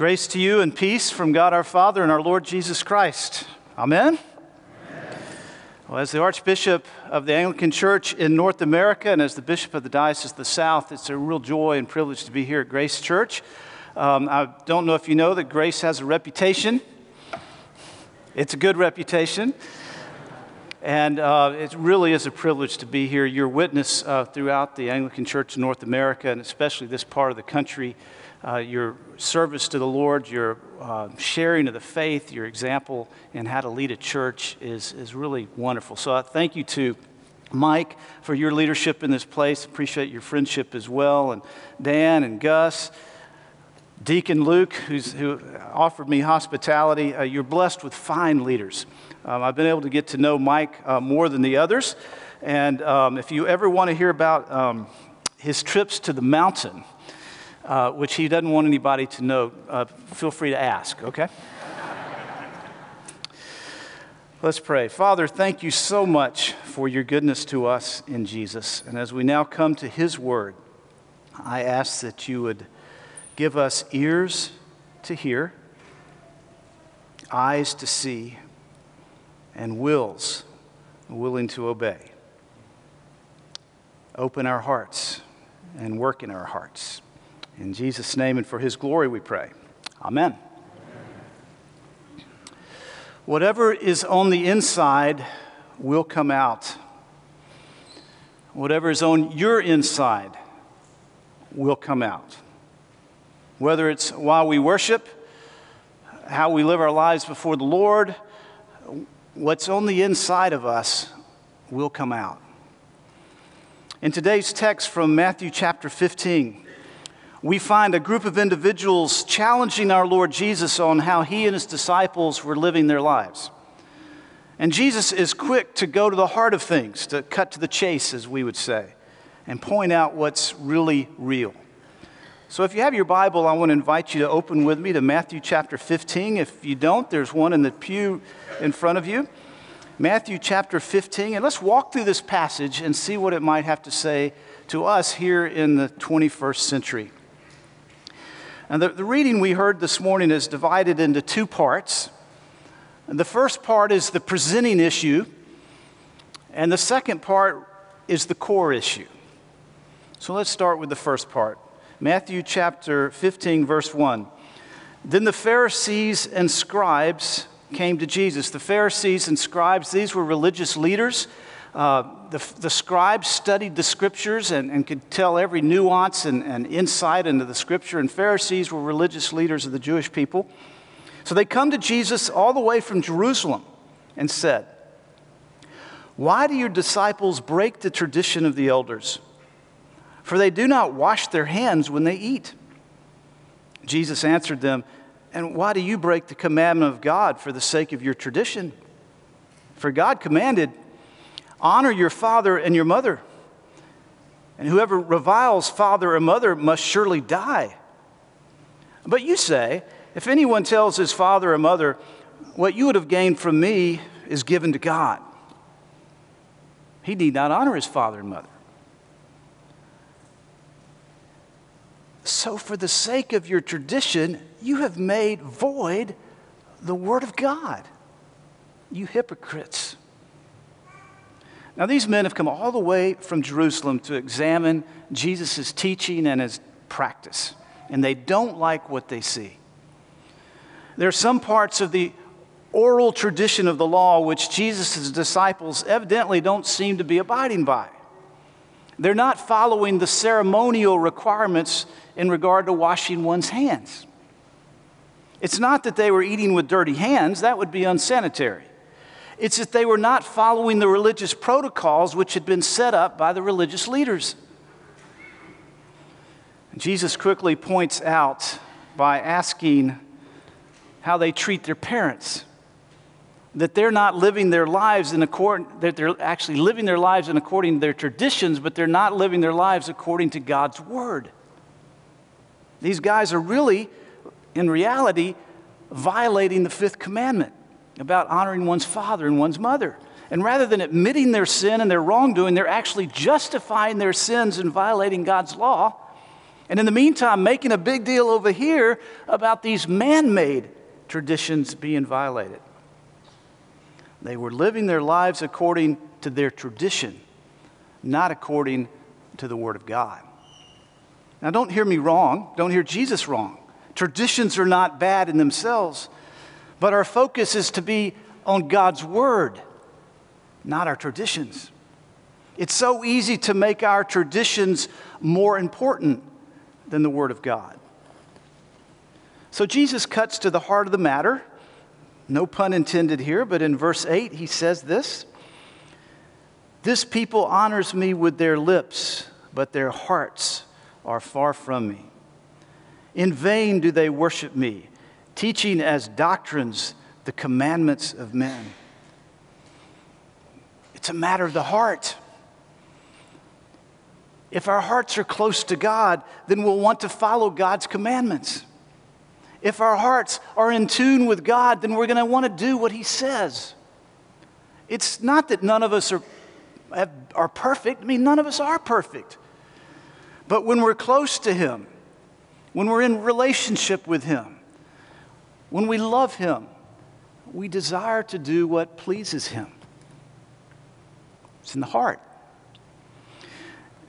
Grace to you and peace from God our Father and our Lord Jesus Christ. Amen. Well, as the Archbishop of the Anglican Church in North America and as the Bishop of the Diocese of the South, it's a real joy and privilege to be here at Grace Church. Um, I don't know if you know that Grace has a reputation. It's a good reputation. And uh, it really is a privilege to be here. Your witness uh, throughout the Anglican Church in North America, and especially this part of the country, uh, your service to the Lord, your uh, sharing of the faith, your example in how to lead a church is, is really wonderful. So I thank you to Mike for your leadership in this place. Appreciate your friendship as well. And Dan and Gus. Deacon Luke, who offered me hospitality, uh, you're blessed with fine leaders. Um, I've been able to get to know Mike uh, more than the others. And um, if you ever want to hear about um, his trips to the mountain, uh, which he doesn't want anybody to know, uh, feel free to ask, okay? Let's pray. Father, thank you so much for your goodness to us in Jesus. And as we now come to his word, I ask that you would give us ears to hear, eyes to see, and wills willing to obey. Open our hearts and work in our hearts. In Jesus' name and for his glory we pray. Amen. Whatever is on the inside will come out. Whatever is on your inside will come out. Whether it's while we worship, how we live our lives before the Lord, what's on the inside of us will come out. In today's text from Matthew chapter 15, we find a group of individuals challenging our Lord Jesus on how he and his disciples were living their lives. And Jesus is quick to go to the heart of things, to cut to the chase, as we would say, and point out what's really real. So if you have your Bible, I want to invite you to open with me to Matthew chapter 15. If you don't, there's one in the pew in front of you. Matthew chapter 15, and let's walk through this passage and see what it might have to say to us here in the 21st century. And the, the reading we heard this morning is divided into two parts. And the first part is the presenting issue, and the second part is the core issue. So let's start with the first part. Matthew chapter 15, verse 1. Then the Pharisees and scribes came to Jesus. The Pharisees and scribes, these were religious leaders uh, the, the scribes studied the scriptures and, and could tell every nuance and, and insight into the scripture, and Pharisees were religious leaders of the Jewish people. So they come to Jesus all the way from Jerusalem and said, Why do your disciples break the tradition of the elders? For they do not wash their hands when they eat. Jesus answered them, And why do you break the commandment of God for the sake of your tradition? For God commanded, Honor your father and your mother. And whoever reviles father or mother must surely die. But you say, if anyone tells his father or mother, what you would have gained from me is given to God, he need not honor his father and mother. So, for the sake of your tradition, you have made void the word of God. You hypocrites. Now, these men have come all the way from Jerusalem to examine Jesus' teaching and his practice, and they don't like what they see. There are some parts of the oral tradition of the law which Jesus' disciples evidently don't seem to be abiding by. They're not following the ceremonial requirements in regard to washing one's hands. It's not that they were eating with dirty hands, that would be unsanitary. It's that they were not following the religious protocols which had been set up by the religious leaders. Jesus quickly points out by asking how they treat their parents that they're not living their lives in accord that they're actually living their lives in according to their traditions but they're not living their lives according to God's word. These guys are really in reality violating the fifth commandment about honoring one's father and one's mother. And rather than admitting their sin and their wrongdoing, they're actually justifying their sins and violating God's law And in the meantime, making a big deal over here about these man made traditions being violated. They were living their lives according to their tradition, not according to the Word of God. Now, don't hear me wrong. Don't hear Jesus wrong. Traditions are not bad in themselves, but our focus is to be on God's Word, not our traditions. It's so easy to make our traditions more important than the Word of God. So Jesus cuts to the heart of the matter. No pun intended here, but in verse 8, he says this This people honors me with their lips, but their hearts are far from me. In vain do they worship me, teaching as doctrines the commandments of men. It's a matter of the heart. If our hearts are close to God, then we'll want to follow God's commandments. If our hearts are in tune with God, then we're going to want to do what He says. It's not that none of us are, are perfect. I mean, none of us are perfect. But when we're close to Him, when we're in relationship with Him, when we love Him, we desire to do what pleases Him. It's in the heart.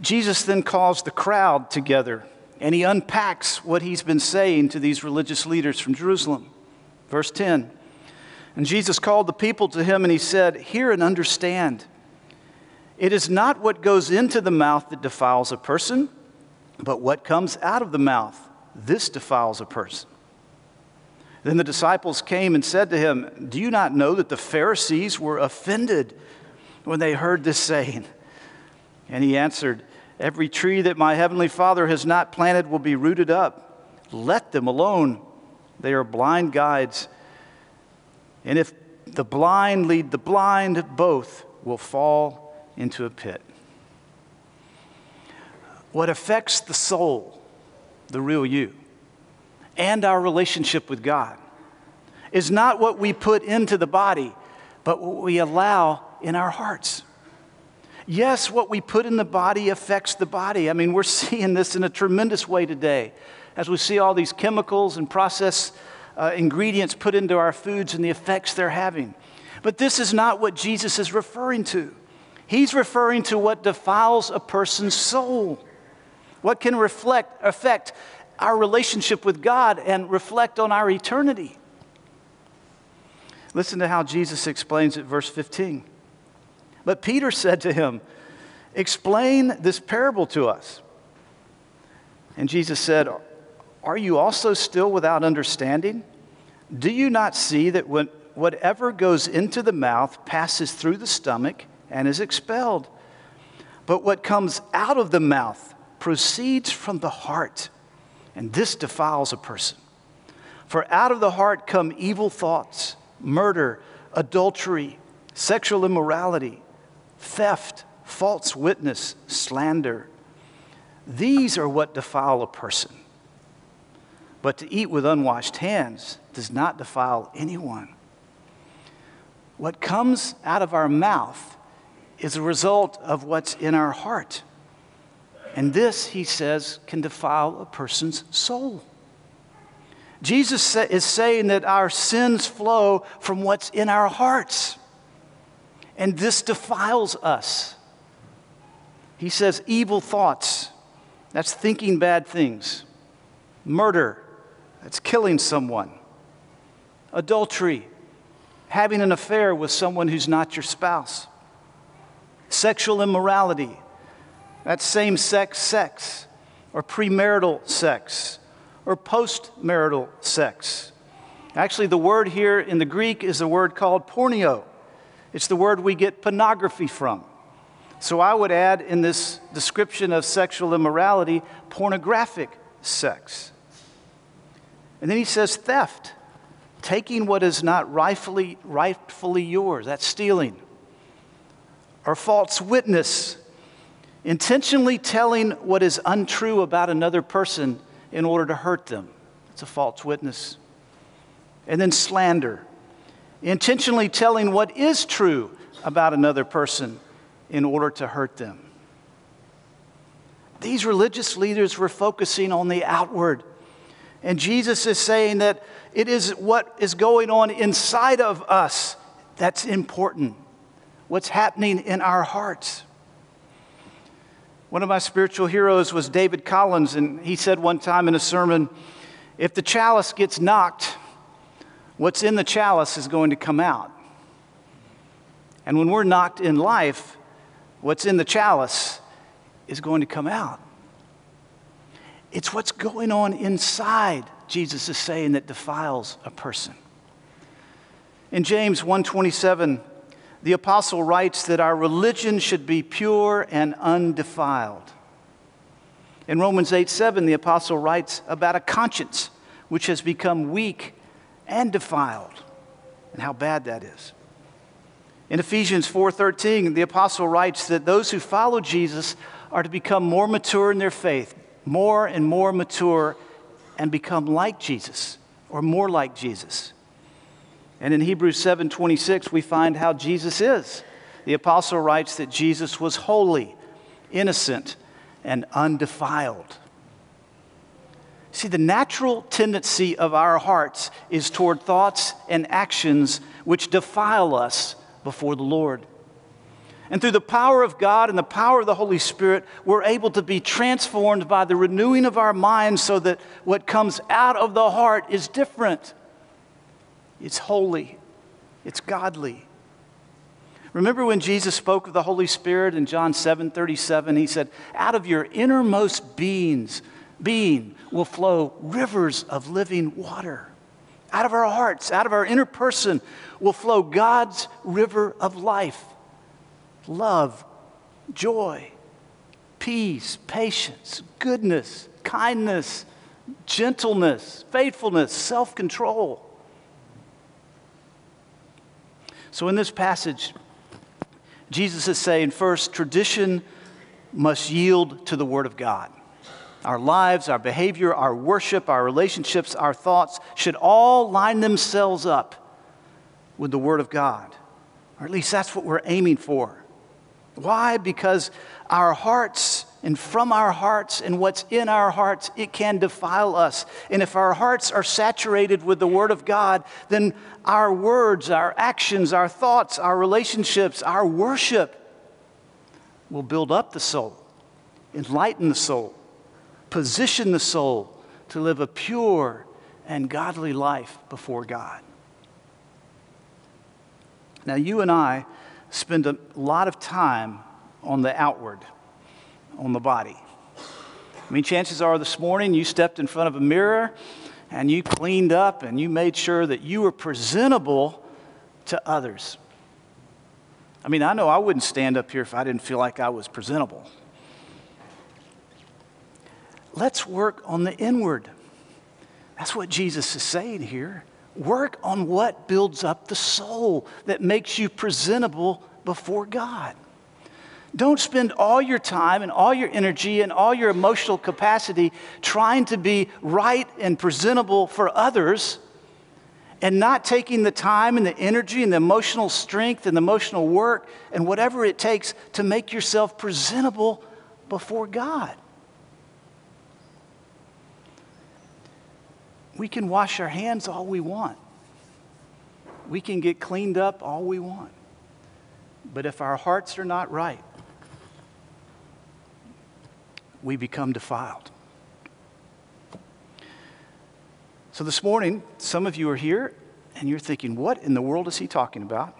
Jesus then calls the crowd together and he unpacks what he's been saying to these religious leaders from Jerusalem. Verse 10 And Jesus called the people to him and he said, Hear and understand. It is not what goes into the mouth that defiles a person, but what comes out of the mouth. This defiles a person. Then the disciples came and said to him, Do you not know that the Pharisees were offended when they heard this saying? And he answered, Every tree that my heavenly Father has not planted will be rooted up. Let them alone. They are blind guides. And if the blind lead the blind, both will fall into a pit. What affects the soul, the real you, and our relationship with God is not what we put into the body, but what we allow in our hearts. Yes, what we put in the body affects the body. I mean, we're seeing this in a tremendous way today as we see all these chemicals and processed uh, ingredients put into our foods and the effects they're having. But this is not what Jesus is referring to. He's referring to what defiles a person's soul, what can reflect, affect our relationship with God and reflect on our eternity. Listen to how Jesus explains it, verse 15. But Peter said to him, Explain this parable to us. And Jesus said, Are you also still without understanding? Do you not see that when, whatever goes into the mouth passes through the stomach and is expelled? But what comes out of the mouth proceeds from the heart, and this defiles a person. For out of the heart come evil thoughts, murder, adultery, sexual immorality theft, false witness, slander. These are what defile a person. But to eat with unwashed hands does not defile anyone. What comes out of our mouth is a result of what's in our heart. And this, he says, can defile a person's soul. Jesus is saying that our sins flow from what's in our hearts and this defiles us. He says, evil thoughts, that's thinking bad things. Murder, that's killing someone. Adultery, having an affair with someone who's not your spouse. Sexual immorality, that's same sex sex, or premarital sex, or postmarital sex. Actually, the word here in the Greek is a word called porneia. It's the word we get pornography from. So I would add in this description of sexual immorality, pornographic sex. And then he says theft, taking what is not rightfully, rightfully yours, that's stealing. Or false witness, intentionally telling what is untrue about another person in order to hurt them. It's a false witness. And then slander, intentionally telling what is true about another person in order to hurt them. These religious leaders were focusing on the outward. And Jesus is saying that it is what is going on inside of us that's important. What's happening in our hearts. One of my spiritual heroes was David Collins, and he said one time in a sermon if the chalice gets knocked, what's in the chalice is going to come out. And when we're knocked in life, what's in the chalice is going to come out. It's what's going on inside, Jesus is saying, that defiles a person. In James 127, the apostle writes that our religion should be pure and undefiled. In Romans 8 7, the apostle writes about a conscience which has become weak and defiled, and how bad that is. In Ephesians 4:13, the apostle writes that those who follow Jesus are to become more mature in their faith, more and more mature and become like Jesus or more like Jesus. And in Hebrews 7:26 we find how Jesus is. The apostle writes that Jesus was holy, innocent, and undefiled. See, the natural tendency of our hearts is toward thoughts and actions which defile us before the Lord. And through the power of God and the power of the Holy Spirit, we're able to be transformed by the renewing of our minds so that what comes out of the heart is different. It's holy, it's godly. Remember when Jesus spoke of the Holy Spirit in John 7 37? He said, Out of your innermost beings, being will flow rivers of living water. Out of our hearts, out of our inner person, will flow God's river of life love, joy, peace, patience, goodness, kindness, gentleness, faithfulness, self control. So, in this passage, Jesus is saying first, tradition must yield to the Word of God. Our lives, our behavior, our worship, our relationships, our thoughts should all line themselves up with the Word of God. Or at least that's what we're aiming for. Why? Because our hearts and from our hearts and what's in our hearts, it can defile us. And if our hearts are saturated with the Word of God, then our words, our actions, our thoughts, our relationships, our worship will build up the soul, enlighten the soul, position the soul to live a pure and godly life before God. Now, you and I spend a lot of time on the outward on the body. I mean, chances are this morning you stepped in front of a mirror and you cleaned up and you made sure that you were presentable to others. I mean, I know I wouldn't stand up here if I didn't feel like I was presentable. Let's work on the inward. That's what Jesus is saying here. Work on what builds up the soul that makes you presentable before God. Don't spend all your time and all your energy and all your emotional capacity trying to be right and presentable for others and not taking the time and the energy and the emotional strength and the emotional work and whatever it takes to make yourself presentable before God. We can wash our hands all we want. We can get cleaned up all we want. But if our hearts are not right, we become defiled. So this morning, some of you are here and you're thinking, what in the world is he talking about?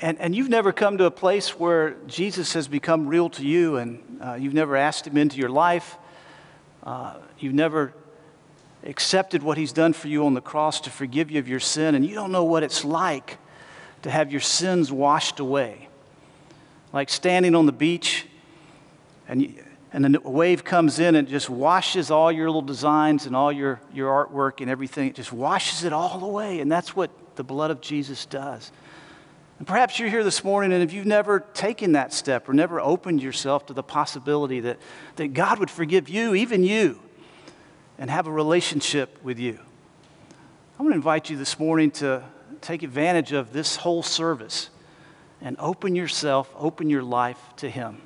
And, and you've never come to a place where Jesus has become real to you and uh, you've never asked him into your life. Uh, you've never accepted what he's done for you on the cross to forgive you of your sin, and you don't know what it's like to have your sins washed away. Like standing on the beach and, you, and a wave comes in and just washes all your little designs and all your, your artwork and everything. It just washes it all away. And that's what the blood of Jesus does. And perhaps you're here this morning, and if you've never taken that step or never opened yourself to the possibility that, that God would forgive you, even you, and have a relationship with you, I want to invite you this morning to take advantage of this whole service and open yourself, open your life to Him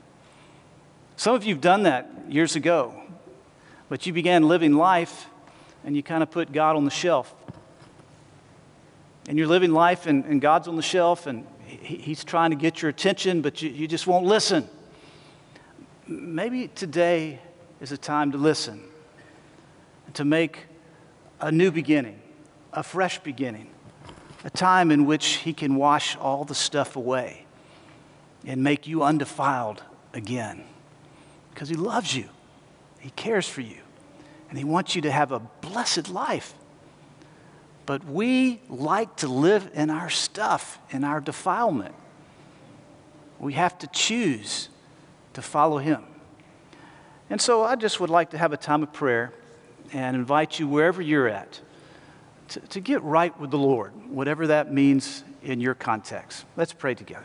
Some of you have done that years ago, but you began living life and you kind of put God on the shelf. And you're living life and, and God's on the shelf and he, He's trying to get your attention, but you, you just won't listen. Maybe today is a time to listen, to make a new beginning, a fresh beginning, a time in which He can wash all the stuff away and make you undefiled again. Because He loves you, He cares for you, and He wants you to have a blessed life. But we like to live in our stuff, in our defilement. We have to choose to follow Him. And so I just would like to have a time of prayer and invite you wherever you're at to, to get right with the Lord, whatever that means in your context. Let's pray together.